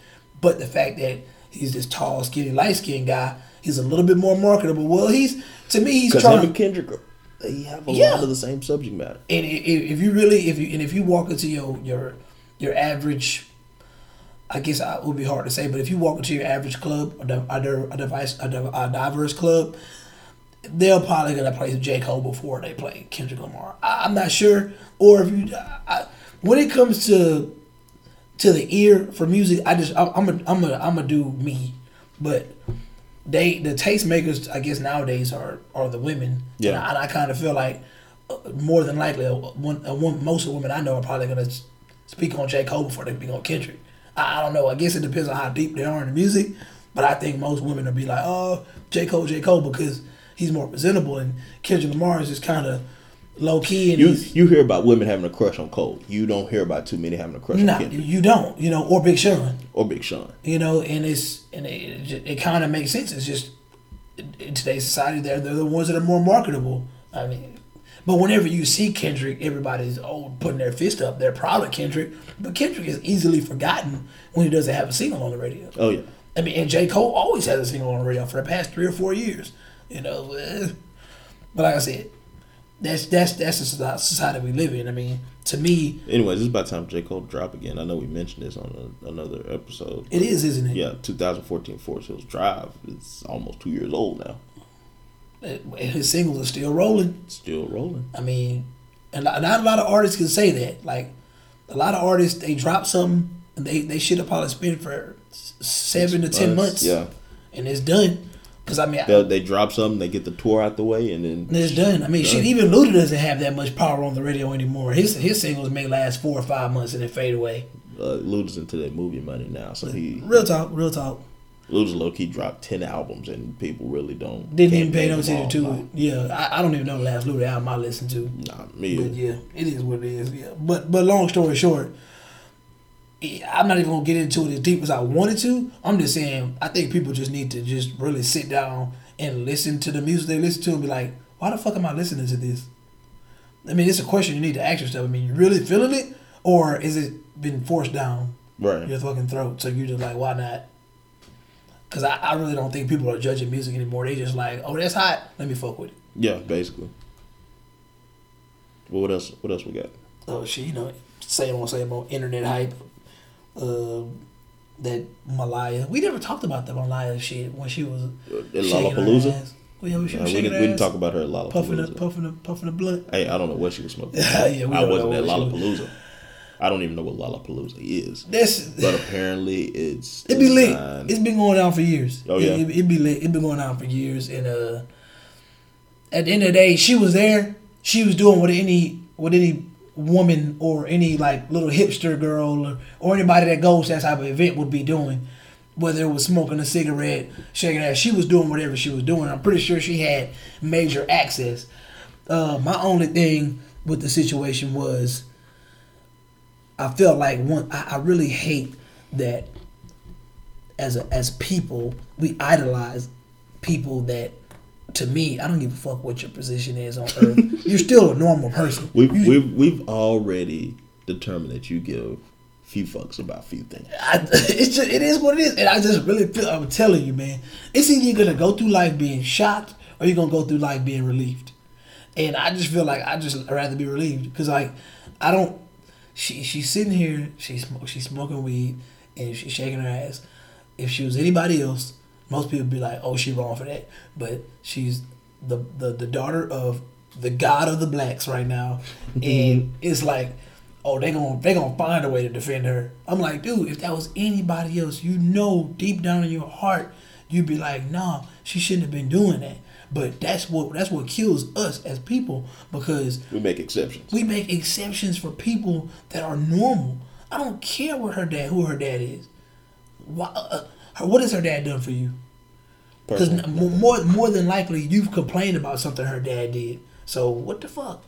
but the fact that he's this tall, skinny, light skinned guy, he's a little bit more marketable. Well, he's to me he's trying. him and Kendrick, they have a Yeah. lot of the same subject matter. And if you really, if you and if you walk into your your your average, I guess I- it would be hard to say, but if you walk into your average club, a, a, device, a, a diverse club, they're probably gonna play J Cole before they play Kendrick Lamar. I, am not sure. Or if you, I, when it comes to to the ear for music, I just I, I'm a I'm a I'm a do me, but they the tastemakers I guess nowadays are are the women. Yeah. and I, and I kind of feel like uh, more than likely a, one, a one, most of the women I know are probably gonna speak on J Cole before they speak on Kendrick. I, I don't know. I guess it depends on how deep they are in the music, but I think most women will be like, oh J Cole J Cole because he's more presentable, and Kendrick Lamar is just kind of low key. And You you hear about women having a crush on Cole. You don't hear about too many having a crush nah, Kendrick you don't, you know, or Big Sean, or Big Sean. you know, and it's and it, it, it kind of makes sense. It's just in today's society, they're they're the ones that are more marketable. I mean, but whenever you see Kendrick, everybody's oh putting their fist up. They're proud of Kendrick, but Kendrick is easily forgotten when he doesn't have a single on the radio. Oh yeah. I mean, and J. Cole always has a single on the radio for the past three or four years. You know, eh. but like I said, that's that's that's the society we live in. I mean, to me, Anyways, it's about time J Cole drop again. I know we mentioned this on a, another episode. it is, isn't it? Yeah, 2014 Forest Hills Drive. It's almost two years old now. And His singles are still rolling. Still rolling. I mean, and not a lot of artists can say that. Like, a lot of artists, they drop something and they they should have probably spent for seven to ten months, Yeah. and it's done. Because I mean, They, they drop something, they get the tour out the way, and then It's done. I mean, Done. shit. Even Luda doesn't have that much power on the radio anymore. His his singles may last four or five months and then fade away. uh, Luda's into that movie money now. So he Real talk, real talk. Luda's low key dropped ten albums, and people really don't Didn't even pay no attention to it. Yeah, I, I don't even know the last Luda album I listened to. Nah, me. But yeah, it is what it is. Yeah, but but long story short, I'm not even gonna get into it as deep as I wanted to. I'm just saying I think people just need to just really sit down and listen to the music they listen to and be like, why the fuck am I listening to this? I mean, it's a question you need to ask yourself. I mean, you really feeling it, or is it been forced down Right. your fucking throat? So you're just like, why not? Because I, I really don't think people are judging music anymore. They just like, oh, that's hot. Let me fuck with it. Yeah, basically. Well, what else? What else we got? oh shit, you know, same on same on internet hype. Uh, that Malia, we never talked about the Malia shit when she was Uh, At her Lollapalooza. Yeah, Uh, we didn't, we didn't talk about her at puffing the Lollapalooza. puffing the puffing the blunt. Hey, I don't know what she was smoking. Yeah, I wasn't at Lollapalooza. I don't even know what Lollapalooza is. That's But apparently, it's it be lit. designed- It's been going on for years. Oh, yeah? it, it, it be lit. It been going on for years, and uh, at the end of the day, she was there. She was doing what any what any woman or any like little hipster girl or, or anybody that goes to that type of event would be doing. Whether it was smoking a cigarette, shaking ass, she was doing whatever she was doing. I'm pretty sure she had major access. Uh, my only thing with the situation was I felt like one. I, I really hate that as a, as people we idolize people that to me I don't give a fuck what your position is on earth. You're still a normal person. We've, You- we've, we've already determined that you give few fucks about few things. I, it's just, it is what it is, and I just really feel. I'm telling you, man. It's either you're gonna go through life being shocked or you're gonna go through life being relieved. And I just feel like I just rather be relieved because like I don't. She she's sitting here. She's she's smoking weed and she's shaking her ass. If she was anybody else, most people be like, "Oh, she wrong for that." But she's the the, the daughter of the god of the blacks right now, and it's like, oh, they gonna they gonna find a way to defend her. I'm like, dude, if that was anybody else, you know, deep down in your heart, you'd be like, nah, she shouldn't have been doing that. But that's what that's what kills us as people because We make exceptions. we make exceptions for people that are normal. I don't care what her dad, who her dad is. Why, uh, her, what has her dad done for you? Because more more than likely you've complained about something her dad did. So what the fuck?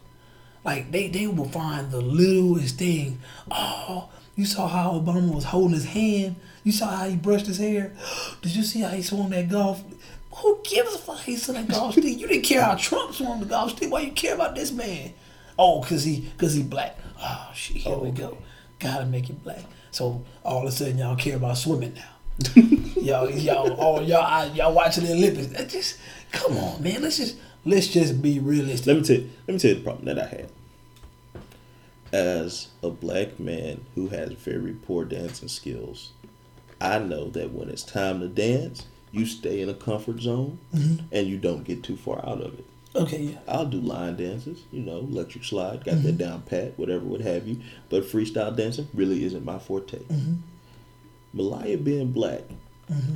Like they they will find the littlest thing. Oh, you saw how Obama was holding his hand. You saw how he brushed his hair. Did you see how he swung that golf? Who gives a fuck? He swung that golf stick. You didn't care how Trump swung the golf stick. Why you care about this man? Oh, cause he cause he black. Oh shit, here we oh. go. Gotta make it black. So all of a sudden y'all care about swimming now y'all, y'all, oh, y'all, y'all watching the Olympics. That just come on, man. Let's just let's just be realistic. Let me tell you, let me tell you the problem that I had. As a black man who has very poor dancing skills, I know that when it's time to dance, you stay in a comfort zone Mm-hmm. and you don't get too far out of it. Okay, yeah. I'll do line dances, you know, electric slide, got that Mm-hmm. down pat, whatever, what have you. But freestyle dancing really isn't my forte. Mm-hmm. Malia being black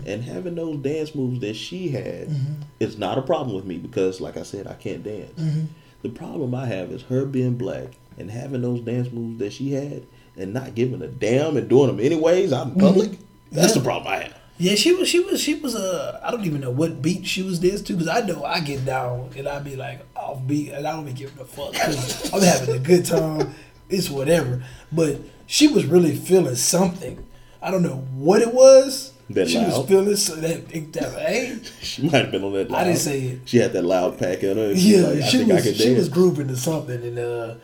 and having those dance moves that she had, Mm-hmm. it's not a problem with me because, like I said, I can't dance. The problem I have is her being black and having those dance moves that she had and not giving a damn and doing them anyways out in public. That's the problem I have. Yeah, she was, she was, she was. Uh, I don't even know what beat she was dancing to because I know I get down and I be like off beat and I don't be giving a fuck I'm having a good time. It's whatever. But she was really feeling something. I don't know what it was. That she was feeling so that, that hey, She might have been on that. Loud. I didn't say it. She had that loud pack in her. she Yeah, like, I she was she dance. was grouping to something, and uh,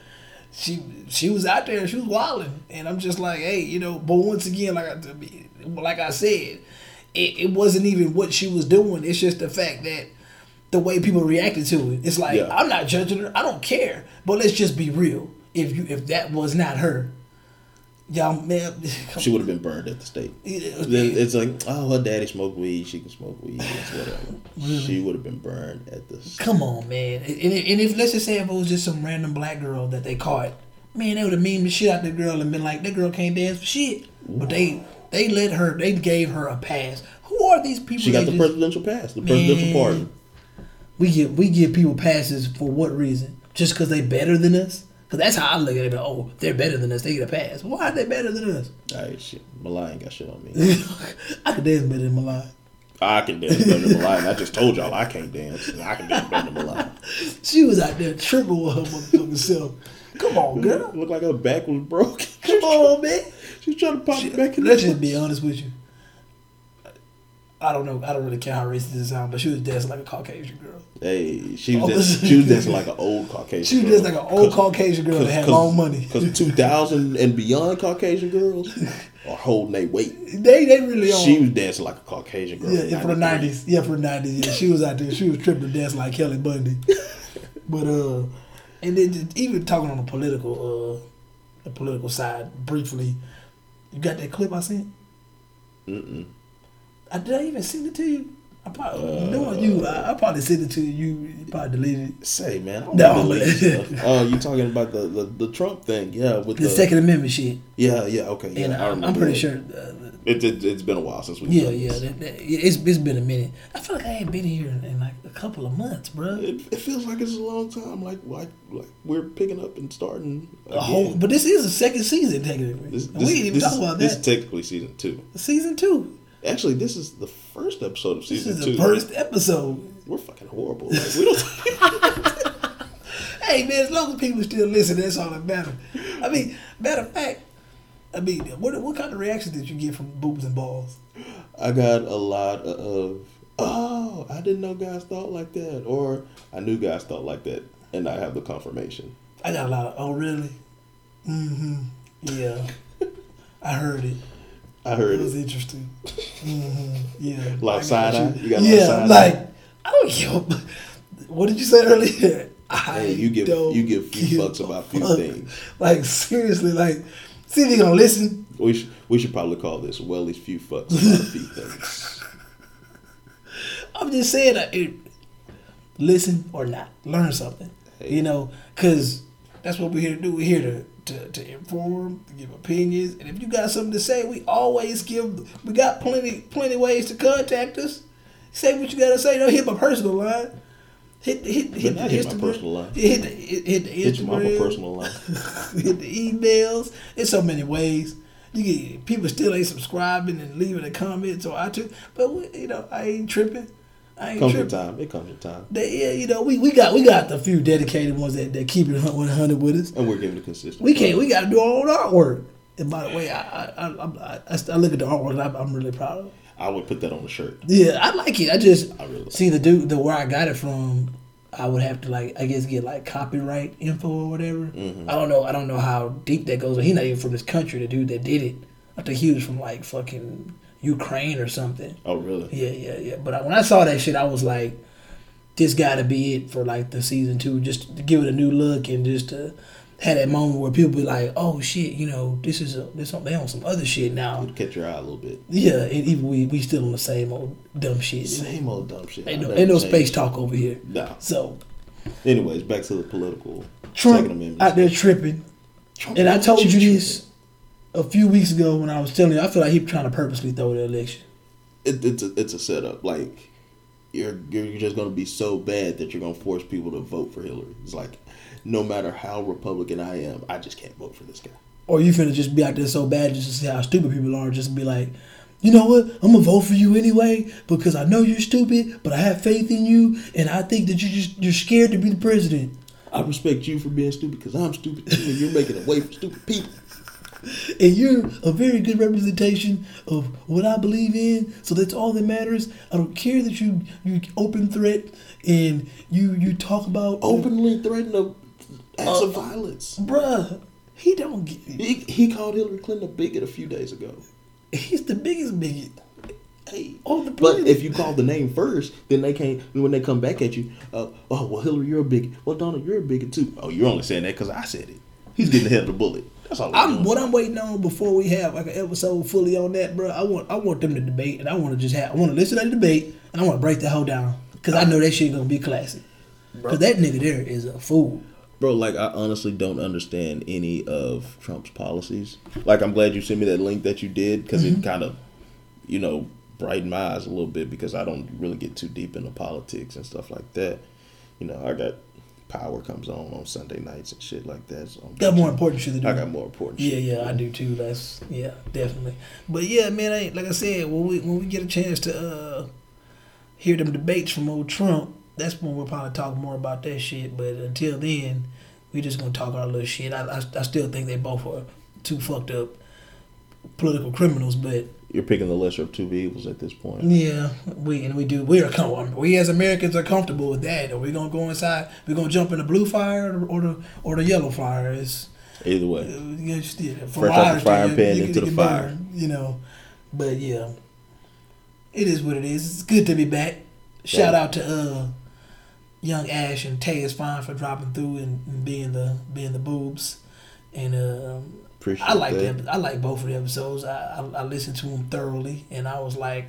she she was out there, and she was wilding, and I'm just like, hey, you know. But once again, like I like I said, it, it wasn't even what she was doing. It's just the fact that the way people reacted to it. It's like Yeah. I'm not judging her. I don't care. But let's just be real. If you if that was not her, y'all man, come She would have been burned at the stake. It's like, oh, her daddy smoked weed. She can smoke weed. It's whatever. She would have been burned at the stake. Come on, man. And, and if let's just say if it was just some random black girl that they caught, man, they would have memed the shit out the girl and been like, that girl can't dance for shit. But they they let her, they gave her a pass. Who are these people? She got the just- presidential pass, the presidential Man. pardon. We give we give people passes for what reason? Just because they better than us? Because that's how I look at it. Oh, they're better than us. They get a pass. Why are they better than us? All right, shit. Ain't got shit on me. I can dance better than Milan. I can dance better than and I just told y'all I can't dance. I can dance better than Malia. She was out there tripping with her motherfucking self. Come on, girl. Looked like her back was broken. Come on, man. She's trying to pop it back in Let's the just be honest with you. I don't know. I don't really care how racist it sounds, but she was dancing like a Caucasian girl. Hey, she was, Oh, dancing, she was dancing like an old Caucasian girl. She was just like an old Caucasian girl that had long money. Because 2000 and beyond Caucasian girls are holding their weight. They they really are. She was dancing like a Caucasian girl. yeah, yeah, for the nineties. Yeah, for the nineties. Yeah, she was out there. She was tripping dancing like Kelly Bundy. but uh, and then just even talking on the political uh, the political side briefly. You got that clip I sent? Mm-mm. I, did I even send it to you? I probably Uh, knowing you. I, I probably sent it to you. You probably deleted it. Say, man, I don't No, believe man. stuff. Oh, you talking about the, the, the Trump thing? Yeah, with The, the, Second Amendment shit. Yeah, yeah, okay. Yeah, and I I'm, I'm pretty that. sure. Uh, It, it, it's been a while since we. yeah, yeah. That, that, it's it's been a minute. I feel like I ain't been here in, in like a couple of months, bro. It, it feels like it's a long time. Like like like we're picking up and starting. A whole, but this is a second season technically. This, we didn't even this talk about This that. is technically season two. season two. Actually, this is the first episode of season two. This is two. the first episode. We're fucking horrible. Like, we don't. Hey man, as long as people still listen, that's all that matters. I mean, matter of fact, I mean, what what kind of reaction did you get from boobs and balls? I got a lot of. Oh, I didn't know guys thought like that, or I knew guys thought like that, and I have the confirmation. I got a lot of. Oh really? Mm-hmm. Yeah, I heard it. I heard It was it. interesting. Mm-hmm. Yeah. A lot of I got side eye? you. Got yeah, eye? like I don't give. What did you say earlier? I Hey, you give you give few give fucks a about few fuck. things. Like seriously, like see if you gonna listen. We should we should probably call this Welly's few fucks about few things. I'm just saying that it, listen or not, learn something. Hey. You know, because that's what we're here to do. We're here to, to, to inform, to give opinions, and if you got something to say, we always give. We got plenty plenty ways to contact us. Say what you gotta say. Don't hit my personal line. Hit hit hit the hit my personal line. Hit the, hit, hit the Hit your mama personal line. hit the emails. It's so many ways. You get people still ain't subscribing and leaving a comment on iTunes, but we, you know I ain't tripping. I ain't Comes in tripping. time. It comes in time, They, yeah, you know, we, we got we got the few dedicated ones that, that keep it one hundred with us. and we're giving it consistent. We can't. We got to do our own artwork. And by the way, I I, I, I, I, look at the artwork. I'm, I'm really proud of. I would put that on the shirt. Yeah, I like it. I just I really like see the dude the where I got it from. I would have to like I guess get like copyright info or whatever. Mm-hmm. I don't know. I don't know how deep that goes. He's not even from this country. The dude that did it, I think he was from like fucking Ukraine or something. Oh, really? Yeah, yeah, yeah. But I, when I saw that shit, I was like, this got to be it for like the season two, just to give it a new look and just to had that moment where people be like, "Oh shit, you know, this is a this they on some other shit now." It'll catch your eye a little bit. Yeah, and even we we still on the same old dumb shit. Same old dumb shit. Ain't no, ain't no space talk over here. Nah. So Anyways, back to the political Second Trump Amendment. out there tripping, Trump and I told you tripping. this a few weeks ago when I was telling you. I feel like he trying to purposely throw the election. It, it's a it's a setup. Like you're you're just gonna be so bad that you're gonna force people to vote for Hillary. It's like no matter how Republican I am, I just can't vote for this guy. Or you finna just be out there so bad just to see how stupid people are, just be like, you know what, I'm gonna vote for you anyway because I know you're stupid, but I have faith in you, and I think that you just you're scared to be the president, I respect you for being stupid because I'm stupid too, and you're making a way for stupid people. And you're a very good representation of what I believe in. So that's all that matters. I don't care that you you open threat and you you talk about Openly threatening acts of Uh, violence. bruh. He don't get. He, he called Hillary Clinton a bigot a few days ago. He's the biggest bigot. Hey, the but if you call the name first, then they can't. When they come back at you, uh, oh well, Hillary, you're a bigot. Well, Donald, you're a bigot too. Oh, you're only saying that because I said it. He's getting ahead of the bullet. That's all. I'm what I'm waiting on before we have like an episode fully on that, bro. I want I want them to debate, and I want to just have I want to listen to the debate, and I want to break the whole down because I know that shit gonna be classic. Because that nigga there is a fool. Bro, like I honestly don't understand any of Trump's policies. Like I'm glad you sent me that link that you did because Mm-hmm. it kind of, you know, brightened my eyes a little bit because I don't really get too deep into politics and stuff like that. You know, I got Power comes on on Sunday nights and shit like that. So Got more important shit to do. I got more important. Yeah, shit. yeah, I do too. That's yeah, definitely. But yeah, man, I, like I said, when we when we get a chance to uh, hear them debates from old Trump, that's when we'll probably talk more about that shit. But until then, we just gonna talk our little shit. I, I, I still think they both are too fucked up political criminals, but You're picking the lesser of two evils at this point. yeah, we and we do. We are com- we as Americans are comfortable with that. Are we gonna go inside? We gonna jump in the blue fire or the or the, or the yellow fire? It's Either way, yeah, still, from Fresh out the frying pan into the fire. burn, you know. But yeah, it is what it is. It's good to be back. Shout Yeah. out to uh, young Ash and Tay is fine for dropping through and, and being the being the boobs. And uh, appreciate I like that. them. I like both of the episodes. I, I I listened to them thoroughly, and I was like,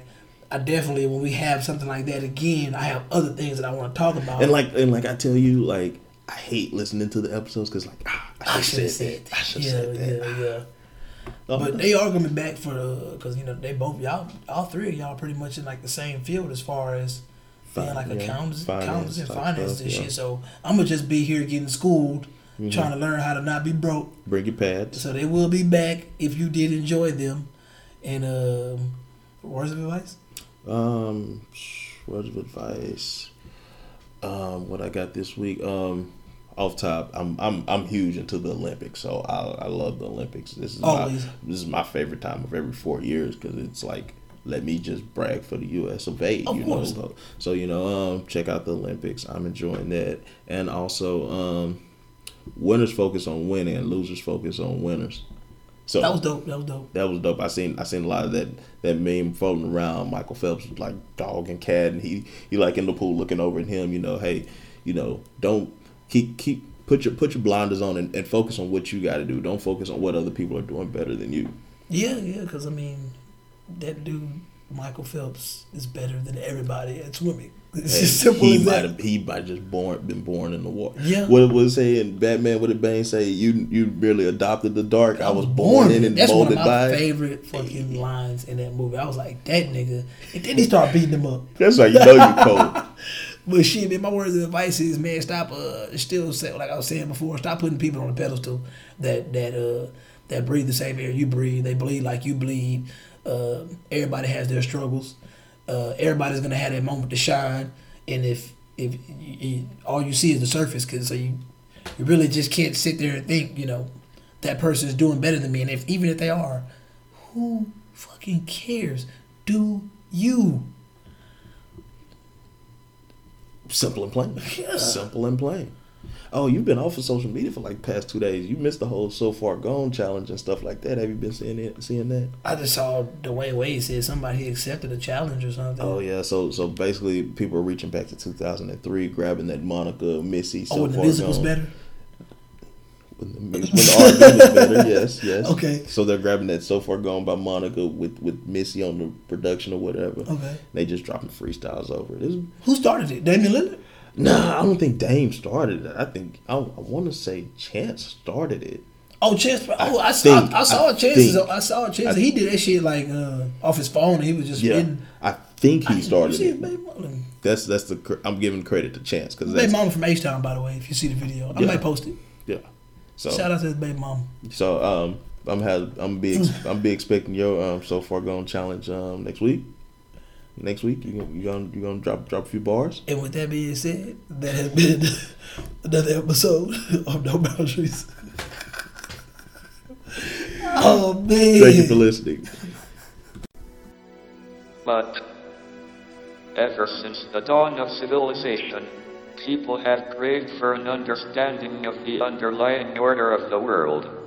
I definitely when we have something like that again, I have other things that I want to talk about. And like and like I tell you, like I hate listening to the episodes because like ah, I should have said that. I should yeah, have said that. yeah, yeah. Oh, But they are be back for the because you know they both y'all all three of y'all pretty much in like the same field as far as being Fin- like yeah, accountants, finance accountants and finance and yeah. shit. So I'm gonna just be here getting schooled, Mhm. trying to learn how to not be broke. Bring your pads. So they will be back if you did enjoy them. And um, words of advice. Um, words of advice. Um, what I got this week. Um, off top, I'm I'm I'm huge into the Olympics, so I I love the Olympics. This is Always. my this is my favorite time of every four years because it's like let me just brag for the U.S. of A. Of you course. know, so you know, um, check out the Olympics. I'm enjoying that, and also um, winners focus on winning, and losers focus on winners. So That was dope. That was dope. that was dope. I seen I seen a lot of that that meme floating around. Michael Phelps was like dog and cat, and he he like in the pool looking over at him. You know, hey, you know, don't keep keep put your put your blinders on and, and focus on what you got to do. Don't focus on what other people are doing better than you. Yeah, yeah. Because I mean, that dude Michael Phelps is better than everybody at swimming. It's as simple he as might that. have he might just born been born in the water. Yeah. What it was saying, Batman? What did Bane say? You you really adopted the dark. I, was born, in and That's one of my by. favorite fucking lines in that movie. I was like, that nigga. And then he started beating him up. That's how you know you cold. But shit, man, my words of advice is, man, stop. Uh, still say like I was saying before, stop putting people on a pedestal that that uh that breathe the same air you breathe. They bleed like you bleed. Uh, everybody has their struggles. Uh, everybody's gonna have that moment to shine. And if if you, you, all you see is the surface, cause so you you really just can't sit there and think, you know, that person's doing better than me. And if even if they are, who fucking cares? Do you? Simple and plain. Yeah. Simple and plain. Oh, you've been off of social media for like past two days. You missed the whole so far gone challenge and stuff like that. Have you been seeing it? Seeing that? I just saw Dwyane Wade said somebody accepted a challenge or something. Oh yeah. So so basically, people are reaching back to 2003, grabbing that Monica Missy. Oh, so Oh, and the music was gone. better. When the, when the R&B was better, yes, yes. Okay. So they're grabbing that "So Far Gone" by Monica with with Missy on the production or whatever. Okay. They just dropping freestyles over it. It's, Who started it? Damian Lillard. Nah, I don't think Dame started it. I think I, I want to say Chance started it. Oh, Chance. Oh, I, think- saw. I saw I Chance's. think- I saw Chance. I- he did that shit like uh, off his phone. He was just Yeah. I think he started it. That's that's the I'm giving credit to Chance because that's mama from H Town, by the way. If you see the video, I Yeah. might post it. yeah. So Shout out to his baby mama. so um I'm have I'm be ex- I'm be expecting your um so far gone challenge um next week. Next week you gonna you gonna you gonna drop drop a few bars. And with that being said, that has been another episode of No Boundaries. oh man! Thank you for listening. But ever since the dawn of civilization, people have craved for an understanding of the underlying order of the world.